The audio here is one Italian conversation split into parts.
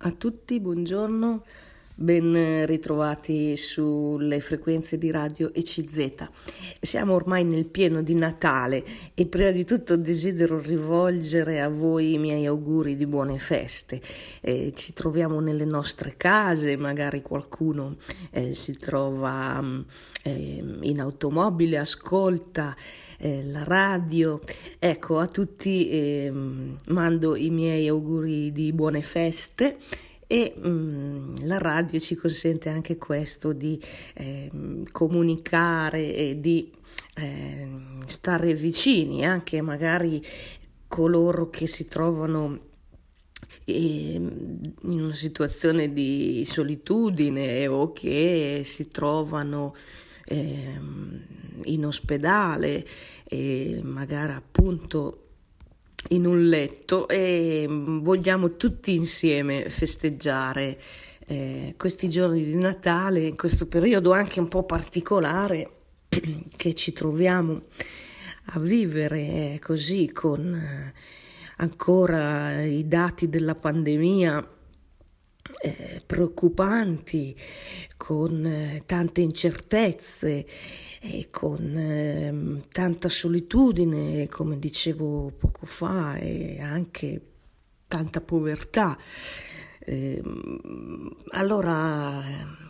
a tutti, buongiorno, ben ritrovati sulle frequenze di radio ECZ. Siamo ormai nel pieno di Natale e prima di tutto desidero rivolgere a voi i miei auguri di buone feste. Eh, ci troviamo nelle nostre case, magari qualcuno eh, si trova eh, in automobile, ascolta eh, la radio. Ecco, a tutti eh, mando i miei auguri di buone feste e mh, mm, la radio ci consente anche questo di eh, comunicare e di eh, stare vicini anche magari coloro che si trovano ehm, in una situazione di solitudine o che si trovano eh, in ospedale e magari appunto in un letto e vogliamo tutti insieme festeggiare eh, questi giorni di Natale, in questo periodo anche un po' particolare che ci troviamo a vivere eh, così con eh, ancora i dati della pandemia eh, preoccupanti, con eh, tante incertezze e con eh, tanta solitudine, come dicevo poco fa, e anche tanta povertà. Eh, allora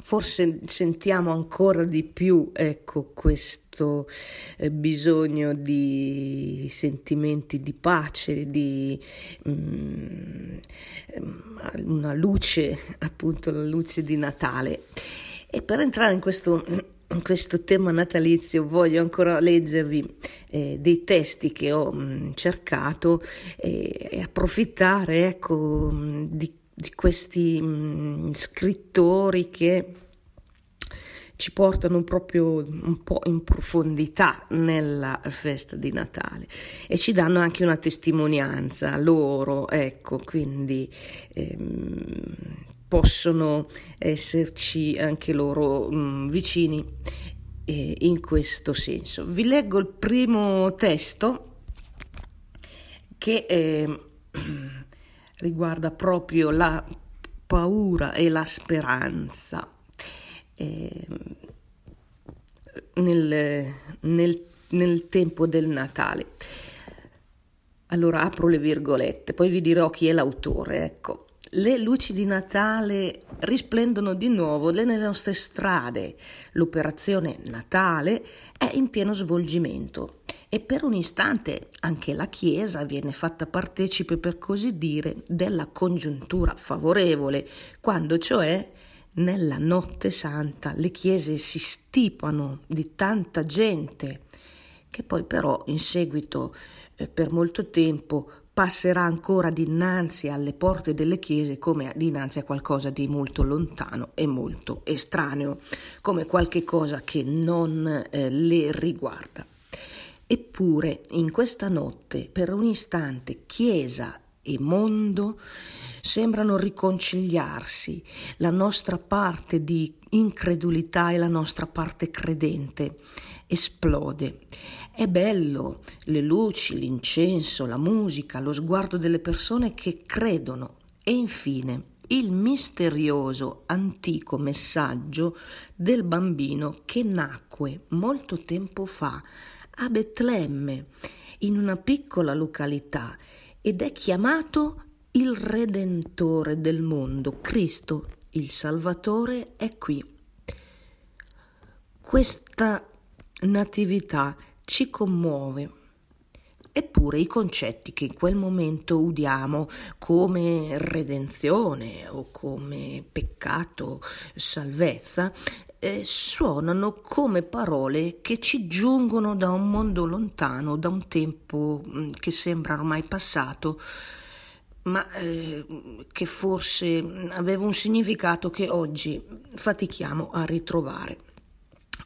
forse sentiamo ancora di più ecco, questo eh, bisogno di sentimenti di pace, di um, una luce, appunto la luce di Natale. E per entrare in questo in questo tema natalizio voglio ancora leggervi eh, dei testi che ho mh, cercato eh, e approfittare ecco, di di questi mh, mm, scrittori che ci portano proprio un po' in profondità nella festa di Natale e ci danno anche una testimonianza loro, ecco, quindi ehm, possono esserci anche loro mh, mm, vicini eh, in questo senso. Vi leggo il primo testo che eh, riguarda proprio la paura e la speranza. Eh, nel, nel, nel tempo del Natale. Allora apro le virgolette, poi vi dirò chi è l'autore. Ecco, le luci di Natale risplendono di nuovo nelle nostre strade. L'operazione Natale è in pieno svolgimento e per un istante anche la Chiesa viene fatta partecipe, per così dire, della congiuntura favorevole, quando cioè nella notte santa le chiese si stipano di tanta gente, che poi però in seguito eh, per molto tempo passerà ancora dinanzi alle porte delle chiese come dinanzi a qualcosa di molto lontano e molto estraneo, come qualche cosa che non eh, le riguarda. Eppure in questa notte, per un istante, Chiesa e mondo sembrano riconciliarsi, la nostra parte di incredulità e la nostra parte credente esplode. È bello. Le luci, l'incenso, la musica, lo sguardo delle persone che credono. E infine il misterioso antico messaggio del bambino che nacque molto tempo fa a Betlemme, in una piccola località, ed è chiamato il Redentore del mondo. Cristo, il Salvatore, è qui. Questa natività ci commuove. Eppure i concetti che in quel momento udiamo come redenzione o come peccato, salvezza, eh, suonano come parole che ci giungono da un mondo lontano, da un tempo mm, che sembra ormai passato, ma eh, che forse aveva un significato che oggi fatichiamo a ritrovare.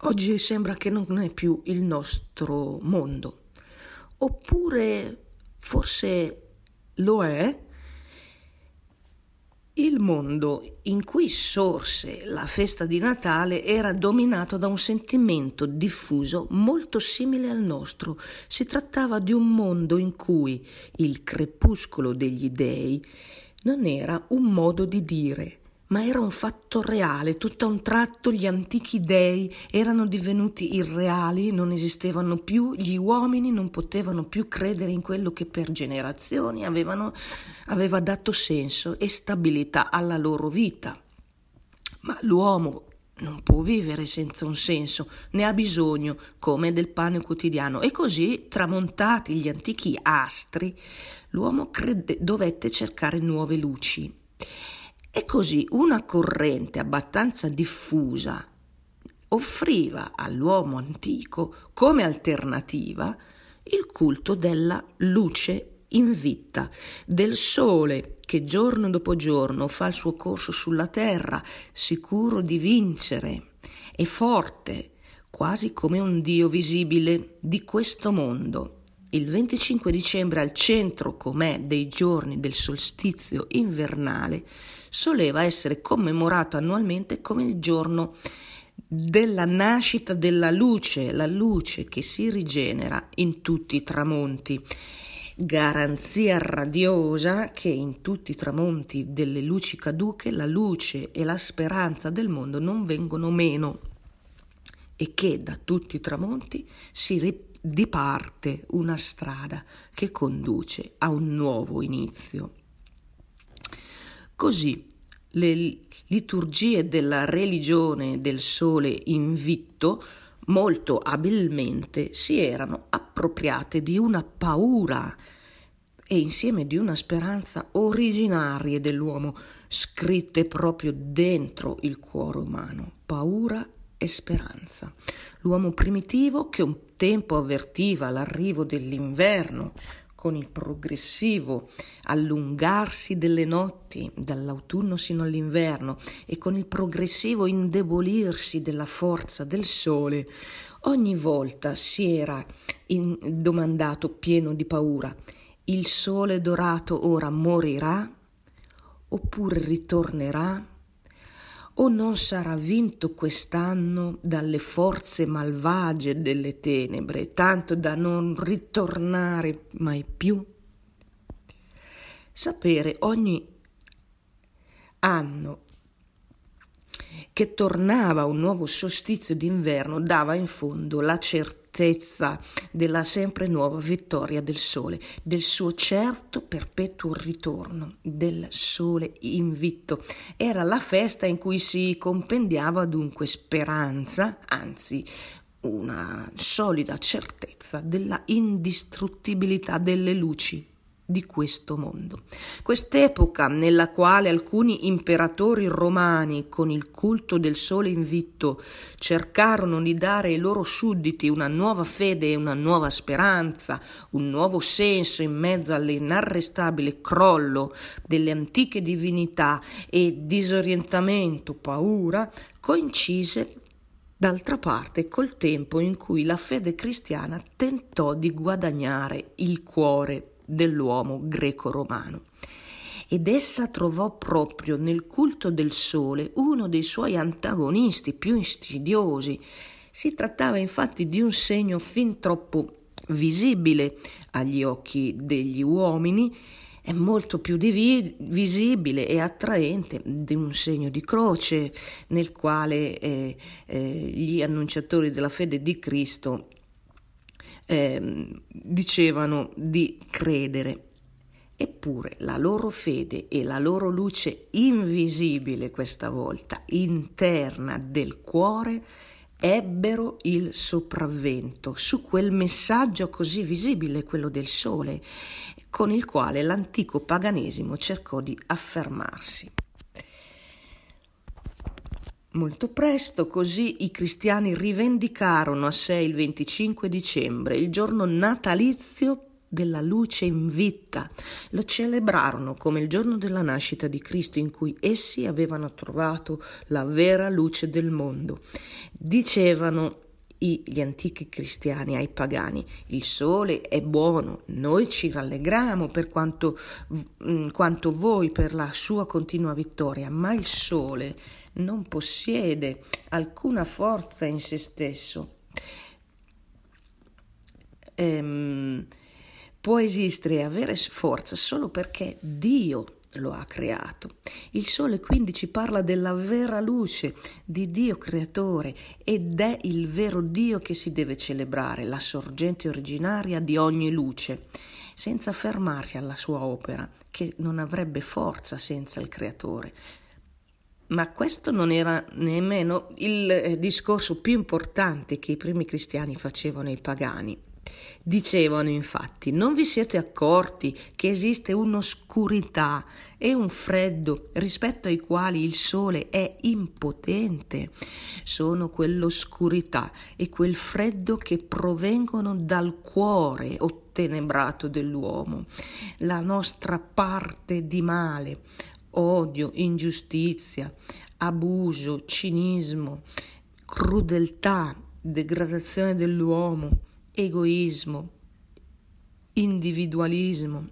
Oggi sembra che non è più il nostro mondo, oppure forse lo è, il mondo in cui sorse la festa di Natale era dominato da un sentimento diffuso molto simile al nostro. Si trattava di un mondo in cui il crepuscolo degli dei non era un modo di dire, ma era un fatto reale. Tutto a un tratto gli antichi dei erano divenuti irreali, non esistevano più, gli uomini non potevano più credere in quello che per generazioni avevano, aveva dato senso e stabilità alla loro vita. Ma l'uomo non può vivere senza un senso, ne ha bisogno come del pane quotidiano. E così, tramontati gli antichi astri, l'uomo crede, dovette cercare nuove luci. E così una corrente abbastanza diffusa offriva all'uomo antico come alternativa il culto della luce invitta, del sole che giorno dopo giorno fa il suo corso sulla terra, sicuro di vincere, e forte, quasi come un dio visibile di questo mondo. Il 25 dicembre al centro com'è dei giorni del solstizio invernale soleva essere commemorato annualmente come il giorno della nascita della luce, la luce che si rigenera in tutti i tramonti. Garanzia radiosa che in tutti i tramonti delle luci caduche la luce e la speranza del mondo non vengono meno e che da tutti i tramonti si diparte una strada che conduce a un nuovo inizio. Così le liturgie della religione del sole invitto molto abilmente si erano appropriate di una paura e insieme di una speranza originarie dell'uomo, scritte proprio dentro il cuore umano, paura e speranza. L'uomo primitivo che un tempo avvertiva l'arrivo dell'inverno, con il progressivo allungarsi delle notti dall'autunno sino all'inverno e con il progressivo indebolirsi della forza del sole, ogni volta si era in, domandato pieno di paura, il sole dorato ora morirà oppure ritornerà? O non sarà vinto quest'anno dalle forze malvagie delle tenebre, tanto da non ritornare mai più? Sapere ogni anno che tornava un nuovo solstizio d'inverno dava in fondo la certezza certezza della sempre nuova vittoria del sole, del suo certo perpetuo ritorno, del sole invitto. Era la festa in cui si compendiava dunque speranza, anzi una solida certezza della indistruttibilità delle luci di questo mondo. Quest'epoca nella quale alcuni imperatori romani, con il culto del sole invitto, cercarono di dare ai loro sudditi una nuova fede e una nuova speranza, un nuovo senso in mezzo all'inarrestabile crollo delle antiche divinità e disorientamento, paura, coincise D'altra parte, col tempo in cui la fede cristiana tentò di guadagnare il cuore dell'uomo greco-romano. Ed essa trovò proprio nel culto del sole uno dei suoi antagonisti più insidiosi. Si trattava infatti di un segno fin troppo visibile agli occhi degli uomini, è molto più divis- visibile e attraente di un segno di croce nel quale eh, eh, gli annunciatori della fede di Cristo eh, dicevano di credere. Eppure la loro fede e la loro luce invisibile questa volta, interna del cuore, ebbero il sopravvento su quel messaggio così visibile, quello del sole, con il quale l'antico paganesimo cercò di affermarsi. Molto presto così i cristiani rivendicarono a sé il 25 dicembre, il giorno natalizio della luce in vita. Lo celebrarono come il giorno della nascita di Cristo in cui essi avevano trovato la vera luce del mondo. Dicevano gli antichi cristiani ai pagani. Il sole è buono, noi ci rallegriamo per quanto, quanto voi per la sua continua vittoria, ma il sole non possiede alcuna forza in se stesso. Ehm, può esistere e avere forza solo perché Dio lo ha creato. Il sole quindi ci parla della vera luce di Dio creatore ed è il vero Dio che si deve celebrare, la sorgente originaria di ogni luce, senza fermarsi alla sua opera, che non avrebbe forza senza il creatore. Ma questo non era nemmeno il eh, discorso più importante che i primi cristiani facevano ai pagani. Dicevano infatti, non vi siete accorti che esiste un'oscurità e un freddo rispetto ai quali il sole è impotente? Sono quell'oscurità e quel freddo che provengono dal cuore ottenebrato dell'uomo, la nostra parte di male, odio, ingiustizia, abuso, cinismo, crudeltà, degradazione dell'uomo egoismo, individualismo.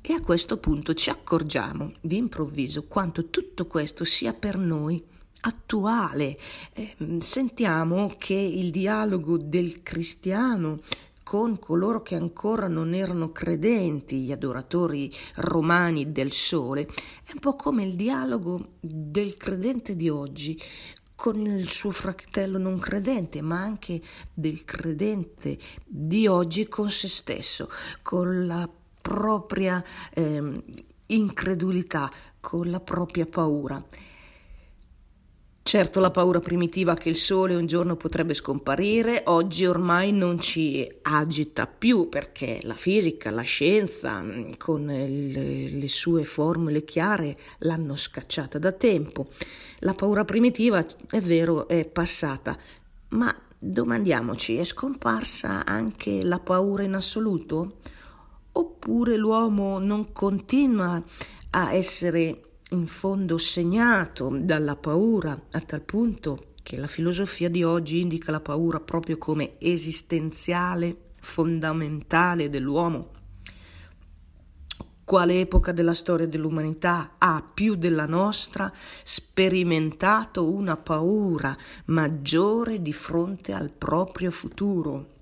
E a questo punto ci accorgiamo di improvviso quanto tutto questo sia per noi attuale. Eh, sentiamo che il dialogo del cristiano con coloro che ancora non erano credenti, gli adoratori romani del sole, è un po' come il dialogo del credente di oggi con il suo fratello non credente, ma anche del credente di oggi con se stesso, con la propria eh, incredulità, con la propria paura. Certo la paura primitiva che il sole un giorno potrebbe scomparire, oggi ormai non ci agita più perché la fisica, la scienza, con le, le sue formule chiare, l'hanno scacciata da tempo. La paura primitiva, è vero, è passata, ma domandiamoci, è scomparsa anche la paura in assoluto? Oppure l'uomo non continua a essere in fondo segnato dalla paura a tal punto che la filosofia di oggi indica la paura proprio come esistenziale, fondamentale dell'uomo. Quale epoca della storia dell'umanità ha più della nostra sperimentato una paura maggiore di fronte al proprio futuro?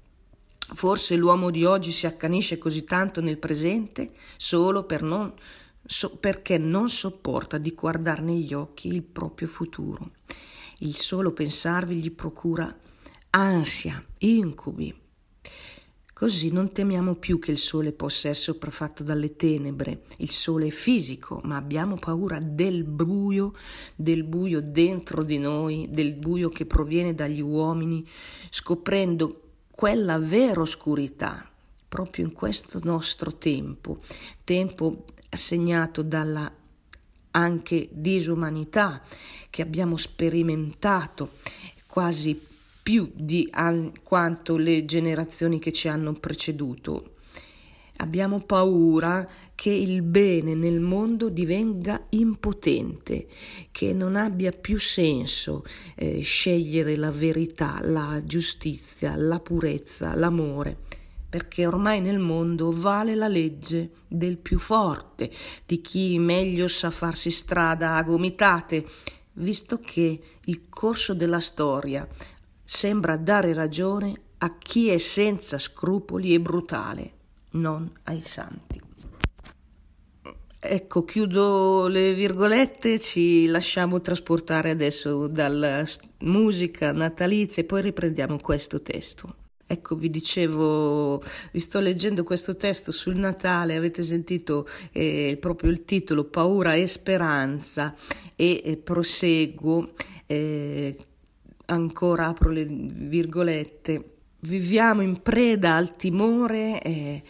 Forse l'uomo di oggi si accanisce così tanto nel presente solo per non so, perché non sopporta di guardare negli occhi il proprio futuro. Il solo pensarvi gli procura ansia, incubi. Così non temiamo più che il sole possa essere sopraffatto dalle tenebre. Il sole è fisico, ma abbiamo paura del buio, del buio dentro di noi, del buio che proviene dagli uomini, scoprendo quella vera oscurità proprio in questo nostro tempo, tempo segnato dalla anche disumanità che abbiamo sperimentato quasi più di an- quanto le generazioni che ci hanno preceduto. Abbiamo paura che il bene nel mondo divenga impotente, che non abbia più senso eh, scegliere la verità, la giustizia, la purezza, l'amore perché ormai nel mondo vale la legge del più forte, di chi meglio sa farsi strada a gomitate, visto che il corso della storia sembra dare ragione a chi è senza scrupoli e brutale, non ai santi. Ecco, chiudo le virgolette, ci lasciamo trasportare adesso dalla musica natalizia e poi riprendiamo questo testo. Ecco, vi dicevo, vi sto leggendo questo testo sul Natale, avete sentito eh, proprio il titolo Paura e speranza e eh, proseguo, eh, ancora apro le virgolette, viviamo in preda al timore eh,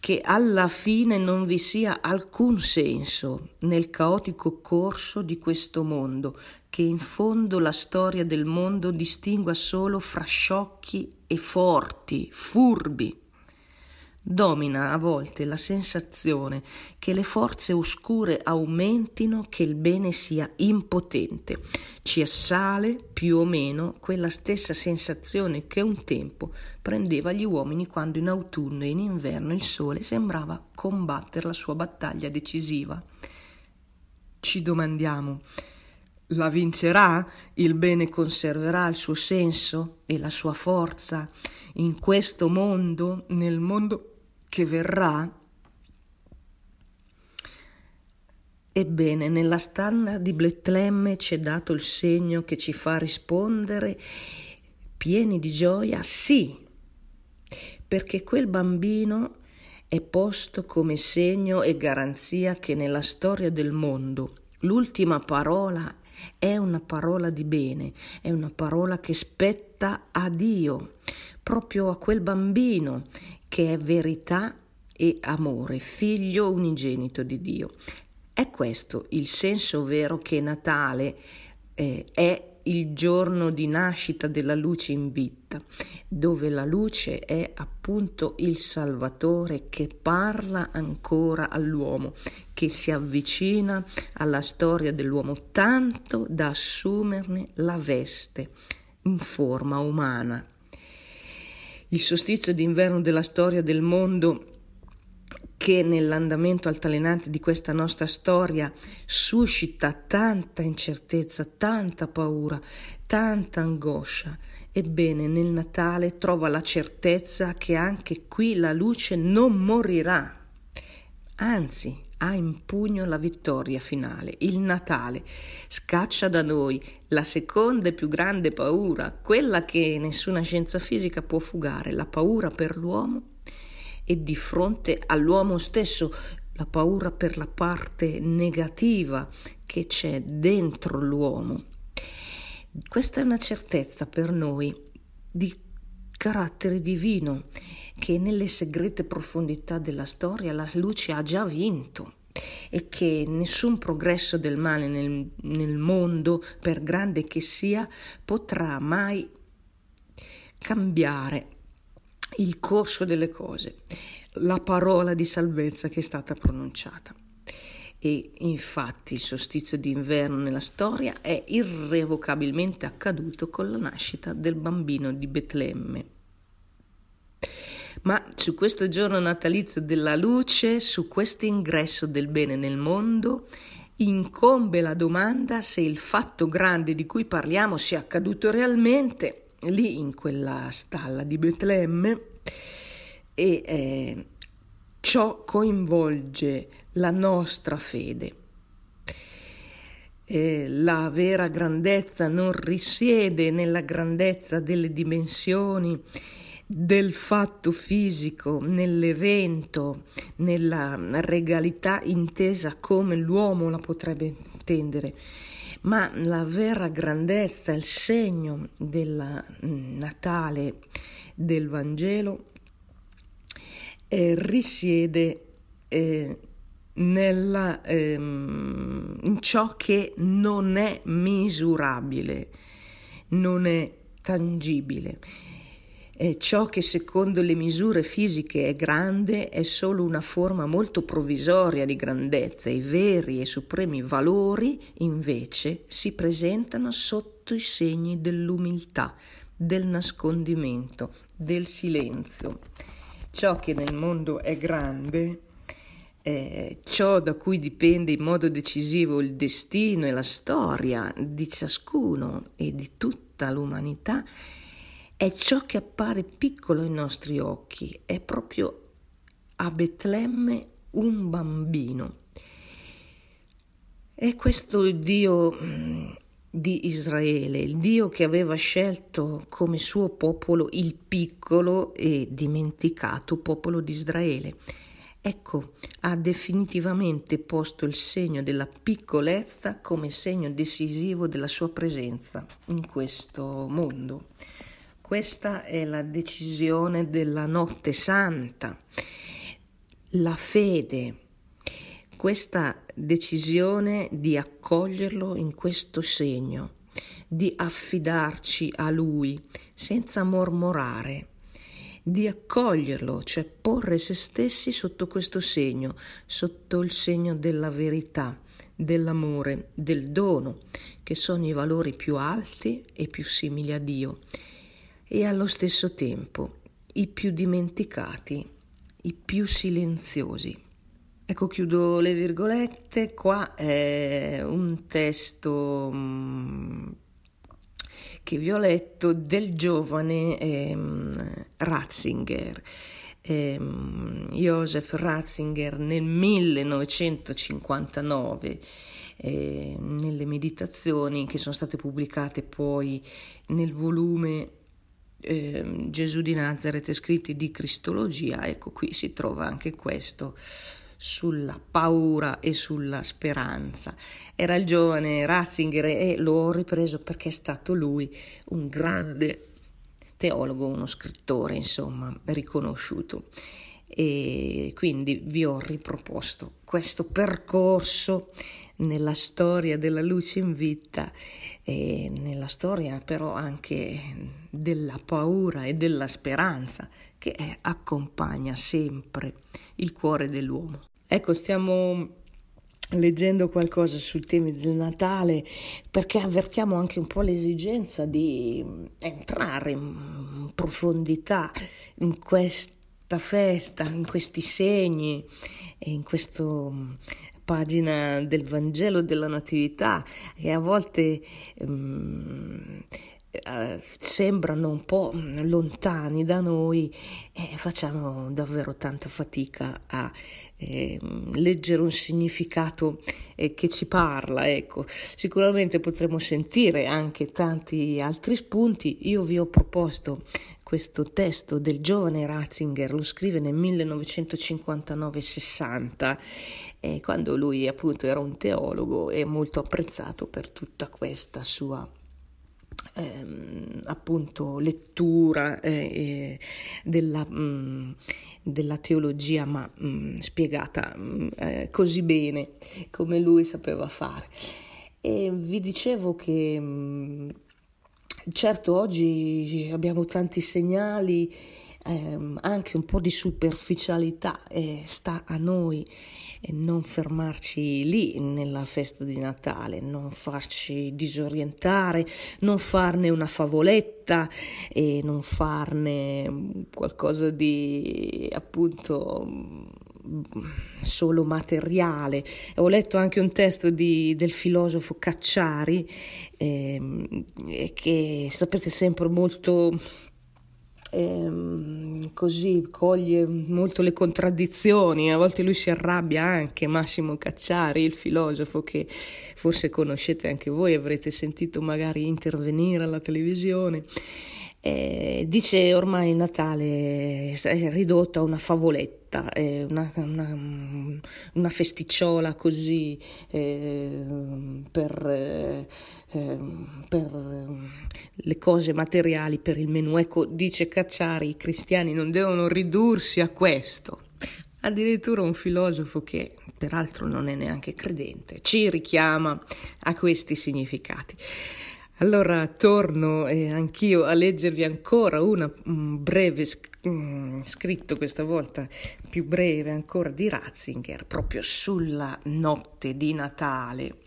che alla fine non vi sia alcun senso nel caotico corso di questo mondo, che in fondo la storia del mondo distingua solo fra sciocchi e forti, furbi, Domina a volte la sensazione che le forze oscure aumentino, che il bene sia impotente. Ci assale più o meno quella stessa sensazione che un tempo prendeva gli uomini quando in autunno e in inverno il sole sembrava combattere la sua battaglia decisiva. Ci domandiamo la vincerà? Il bene conserverà il suo senso e la sua forza in questo mondo, nel mondo che verrà, Ebbene, nella stalla di Betlemme c'è dato il segno che ci fa rispondere pieni di gioia sì, perché quel bambino è posto come segno e garanzia che nella storia del mondo l'ultima parola è una parola di bene, è una parola che spetta a Dio, proprio a quel bambino che è verità e amore, figlio unigenito di Dio. È questo il senso vero che Natale eh, è il giorno di nascita della luce in vita, dove la luce è appunto il Salvatore che parla ancora all'uomo, che si avvicina alla storia dell'uomo tanto da assumerne la veste in forma umana. Il solstizio d'inverno della storia del mondo che nell'andamento altalenante di questa nostra storia suscita tanta incertezza, tanta paura, tanta angoscia. Ebbene, nel Natale trova la certezza che anche qui la luce non morirà, anzi ha in pugno la vittoria finale, il Natale. Scaccia da noi la seconda e più grande paura, quella che nessuna scienza fisica può fugare, la paura per l'uomo e di fronte all'uomo stesso la paura per la parte negativa che c'è dentro l'uomo. Questa è una certezza per noi di carattere divino che nelle segrete profondità della storia la luce ha già vinto e che nessun progresso del male nel, nel mondo, per grande che sia, potrà mai cambiare il corso delle cose, la parola di salvezza che è stata pronunciata. E infatti il solstizio d'inverno nella storia è irrevocabilmente accaduto con la nascita del bambino di Betlemme. Ma su questo giorno natalizio della luce, su questo ingresso del bene nel mondo, incombe la domanda se il fatto grande di cui parliamo sia accaduto realmente lì in quella stalla di Betlemme e eh, ciò coinvolge la nostra fede. Eh, la vera grandezza non risiede nella grandezza delle dimensioni, del fatto fisico, nell'evento, nella regalità intesa come l'uomo la potrebbe intendere, ma la vera grandezza, il segno del mm, Natale del Vangelo eh, risiede eh, nella, ehm, in ciò che non è misurabile, non è tangibile. E ciò che secondo le misure fisiche è grande è solo una forma molto provvisoria di grandezza. I veri e supremi valori invece si presentano sotto i segni dell'umiltà, del nascondimento, del silenzio. Ciò che nel mondo è grande eh, ciò da cui dipende in modo decisivo il destino e la storia di ciascuno e di tutta l'umanità è ciò che appare piccolo ai nostri occhi, è proprio a Betlemme un bambino. È questo il Dio mm, di Israele, il Dio che aveva scelto come suo popolo il piccolo e dimenticato popolo di Israele. Ecco, ha definitivamente posto il segno della piccolezza come segno decisivo della sua presenza in questo mondo. Questa è la decisione della notte santa, la fede, questa decisione di accoglierlo in questo segno, di affidarci a lui senza mormorare, di accoglierlo, cioè porre se stessi sotto questo segno, sotto il segno della verità, dell'amore, del dono, che sono i valori più alti e più simili a Dio e allo stesso tempo i più dimenticati, i più silenziosi. Ecco, chiudo le virgolette, qua è un testo mm, che vi ho letto del giovane eh, Ratzinger. eh, Joseph Ratzinger nel 1959 eh, nelle meditazioni che sono state pubblicate poi nel volume eh, Gesù di Nazareth scritti di Cristologia, ecco qui si trova anche questo sulla paura e sulla speranza. Era il giovane Ratzinger e l'ho ripreso perché è stato lui un grande teologo, uno scrittore, insomma, riconosciuto. E quindi vi ho riproposto questo percorso nella storia della luce in vita e nella storia però anche della paura e della speranza che accompagna sempre il cuore dell'uomo. Ecco, stiamo leggendo qualcosa sui temi del Natale perché avvertiamo anche un po' l'esigenza di entrare in profondità in questa festa, in questi segni e in questa pagina del Vangelo della Natività che a volte um, eh, sembrano un po' lontani da noi e facciamo davvero tanta fatica a eh, leggere un significato eh, che ci parla. Ecco, sicuramente potremo sentire anche tanti altri spunti. Io vi ho proposto questo testo del giovane Ratzinger, lo scrive nel 1959-60, eh, quando lui appunto era un teologo e molto apprezzato per tutta questa sua ehm, appunto lettura eh, della, mh, mm, della, teologia, ma mh, mm, spiegata mh, mm, eh, così bene come lui sapeva fare. E vi dicevo che certo oggi abbiamo tanti segnali ehm, anche un po' di superficialità e sta a noi non fermarci lì nella festa di Natale, non farci disorientare, non farne una favoletta e non farne qualcosa di appunto solo materiale. Ho letto anche un testo di, del filosofo Cacciari eh, che sapete sempre molto ehm, così coglie molto le contraddizioni, a volte lui si arrabbia anche, Massimo Cacciari, il filosofo che forse conoscete anche voi, avrete sentito magari intervenire alla televisione. Eh, dice ormai Natale è ridotto a una favoletta, eh, una, una, una, festicciola così eh, per, eh, per, le cose materiali, per il menù. Ecco, dice Cacciari, i cristiani non devono ridursi a questo. Addirittura un filosofo che peraltro non è neanche credente ci richiama a questi significati. Allora torno eh, anch'io a leggervi ancora una, un breve mm, scritto, questa volta più breve ancora, di Ratzinger, proprio sulla notte di Natale.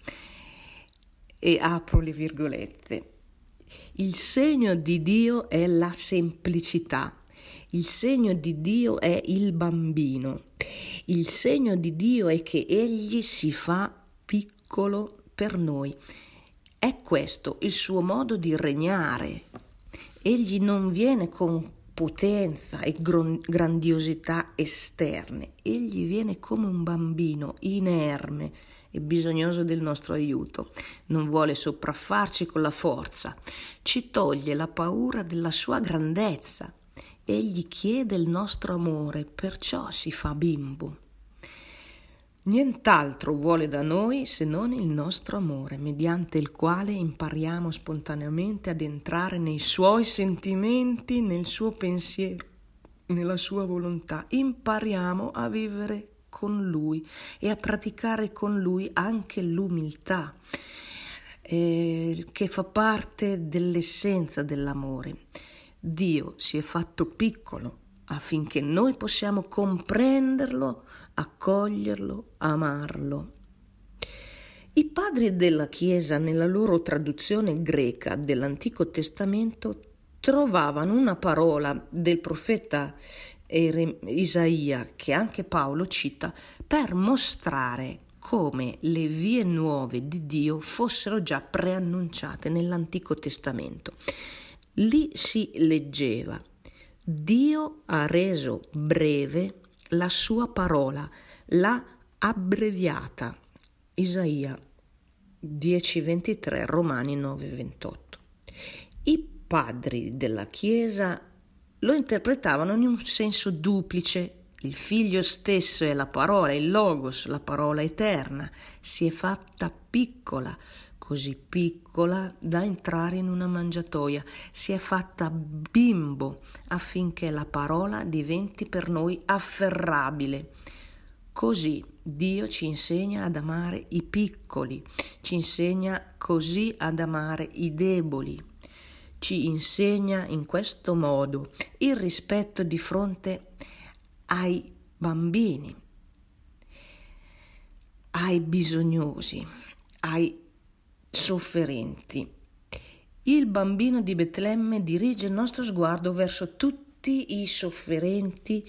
E apro le virgolette. Il segno di Dio è la semplicità. Il segno di Dio è il bambino. Il segno di Dio è che egli si fa piccolo per noi. È questo il suo modo di regnare. Egli non viene con potenza e grandiosità esterne, egli viene come un bambino inerme e bisognoso del nostro aiuto. Non vuole sopraffarci con la forza, ci toglie la paura della sua grandezza. Egli chiede il nostro amore, perciò si fa bimbo. Nient'altro vuole da noi se non il nostro amore, mediante il quale impariamo spontaneamente ad entrare nei suoi sentimenti, nel suo pensiero, nella sua volontà. Impariamo a vivere con lui e a praticare con lui anche l'umiltà, eh, che fa parte dell'essenza dell'amore. Dio si è fatto piccolo affinché noi possiamo comprenderlo accoglierlo, amarlo. I padri della Chiesa nella loro traduzione greca dell'Antico Testamento trovavano una parola del profeta Isaia, che anche Paolo cita, per mostrare come le vie nuove di Dio fossero già preannunciate nell'Antico Testamento. Lì si leggeva Dio ha reso breve la sua parola, l'ha abbreviata. Isaia 10:23, Romani 9:28. I padri della Chiesa lo interpretavano in un senso duplice. Il figlio stesso è la parola, il logos, la parola eterna, si è fatta piccola, così piccola da entrare in una mangiatoia, si è fatta bimbo affinché la parola diventi per noi afferrabile. Così Dio ci insegna ad amare i piccoli, ci insegna così ad amare i deboli, ci insegna in questo modo il rispetto di fronte ai bambini, ai bisognosi, ai sofferenti. Il bambino di Betlemme dirige il nostro sguardo verso tutti i sofferenti,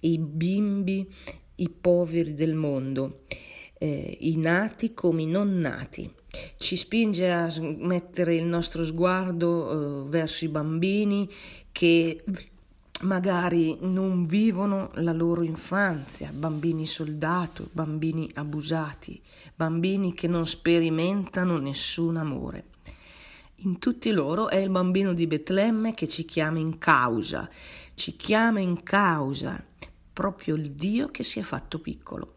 i bimbi, i poveri del mondo, eh, i nati come i non nati. Ci spinge a mettere il nostro sguardo eh, verso i bambini che magari non vivono la loro infanzia, bambini soldato, bambini abusati, bambini che non sperimentano nessun amore. In tutti loro è il bambino di Betlemme che ci chiama in causa, ci chiama in causa proprio il Dio che si è fatto piccolo.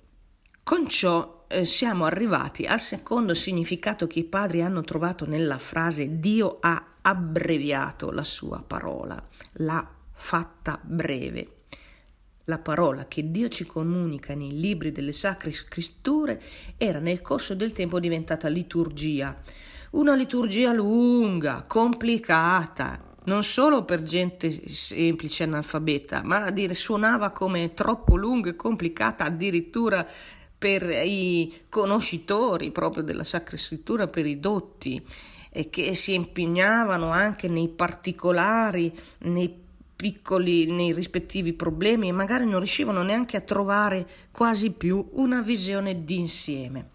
Con ciò eh, siamo arrivati al secondo significato che i padri hanno trovato nella frase Dio ha abbreviato la sua parola, l'ha fatta breve. La parola che Dio ci comunica nei libri delle sacre scritture era nel corso del tempo diventata liturgia, una liturgia lunga, complicata, non solo per gente semplice analfabeta, ma dire, suonava come troppo lunga e complicata addirittura per i conoscitori proprio della Sacra Scrittura, per i dotti, e che si impegnavano anche nei particolari, nei piccoli, nei rispettivi problemi e magari non riuscivano neanche a trovare quasi più una visione d'insieme.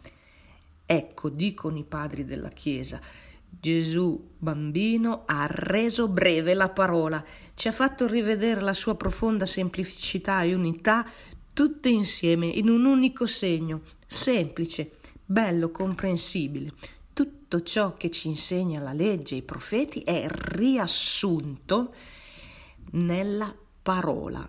Ecco, dicono i padri della Chiesa, Gesù bambino ha reso breve la parola, ci ha fatto rivedere la sua profonda semplicità e unità tutte insieme in un unico segno, semplice, bello, comprensibile. Tutto ciò che ci insegna la legge e i profeti è riassunto nella parola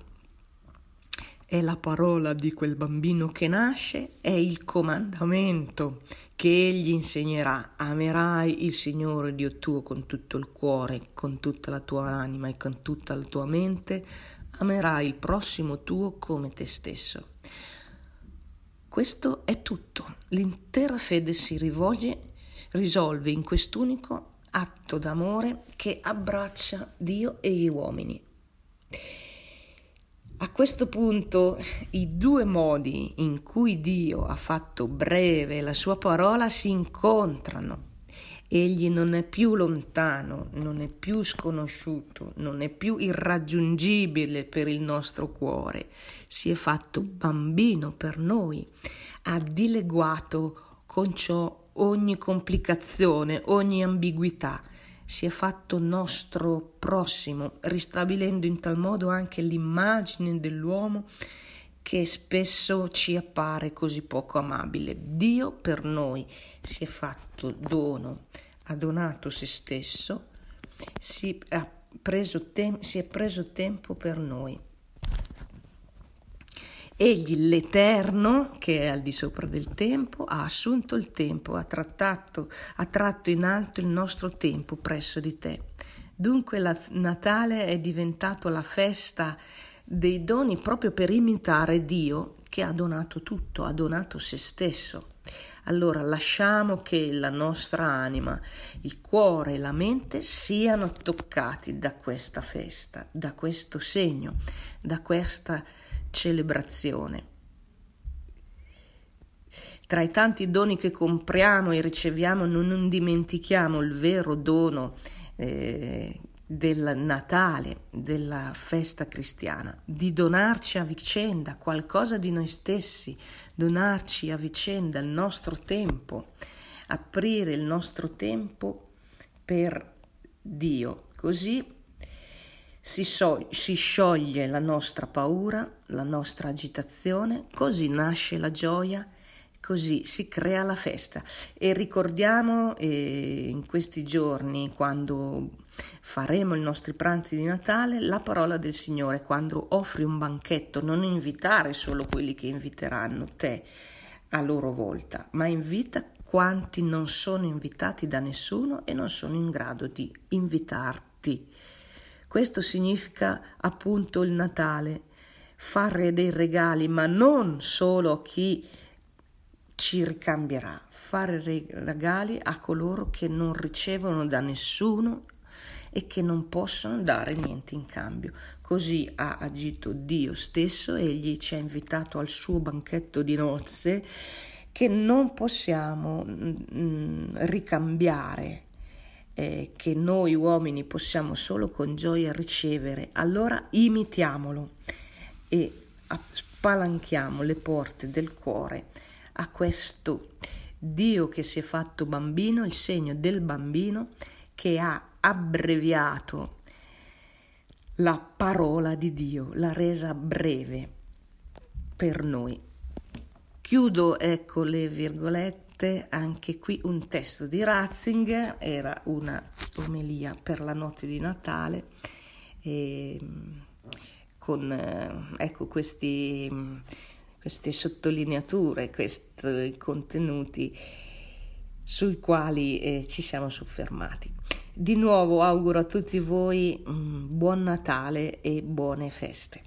è la parola di quel bambino che nasce, è il comandamento che egli insegnerà. Amerai il Signore Dio tuo con tutto il cuore, con tutta la tua anima e con tutta la tua mente. Amerai il prossimo tuo come te stesso. Questo è tutto. L'intera fede si rivolge, risolve in quest'unico atto d'amore che abbraccia Dio e gli uomini. A questo punto i due modi in cui Dio ha fatto breve la sua parola si incontrano. Egli non è più lontano, non è più sconosciuto, non è più irraggiungibile per il nostro cuore. Si è fatto bambino per noi, ha dileguato con ciò ogni complicazione, ogni ambiguità si è fatto nostro prossimo, ristabilendo in tal modo anche l'immagine dell'uomo che spesso ci appare così poco amabile. Dio per noi si è fatto dono, ha donato se stesso, si, tem- si è preso tempo per noi. Egli, l'Eterno, che è al di sopra del tempo, ha assunto il tempo, ha, trattato, ha tratto in alto il nostro tempo presso di te. Dunque la Natale è diventato la festa dei doni proprio per imitare Dio che ha donato tutto, ha donato se stesso. Allora lasciamo che la nostra anima, il cuore e la mente siano toccati da questa festa, da questo segno, da questa celebrazione. Tra i tanti doni che compriamo e riceviamo non dimentichiamo il vero dono eh, del Natale, della festa cristiana, di donarci a vicenda qualcosa di noi stessi, donarci a vicenda il nostro tempo, aprire il nostro tempo per Dio. Così si, so- si, scioglie la nostra paura, la nostra agitazione, così nasce la gioia, così si crea la festa. E ricordiamo eh, in questi giorni, quando faremo i nostri pranzi di Natale, la parola del Signore, quando offri un banchetto, non invitare solo quelli che inviteranno te a loro volta, ma invita quanti non sono invitati da nessuno e non sono in grado di invitarti. Questo significa appunto il Natale, fare dei regali, ma non solo a chi ci ricambierà, fare regali a coloro che non ricevono da nessuno e che non possono dare niente in cambio. Così ha agito Dio stesso, egli ci ha invitato al suo banchetto di nozze che non possiamo mm, mm, ricambiare, eh, che noi uomini possiamo solo con gioia ricevere, allora imitiamolo e spalanchiamo le porte del cuore a questo Dio che si è fatto bambino, il segno del bambino che ha abbreviato la parola di Dio, l'ha resa breve per noi. Chiudo ecco le virgolette, anche qui un testo di Ratzinger, era una omelia per la notte di Natale, e, con eh, ecco questi, queste sottolineature, questi contenuti sui quali eh, ci siamo soffermati. Di nuovo auguro a tutti voi mm, buon Natale e buone feste.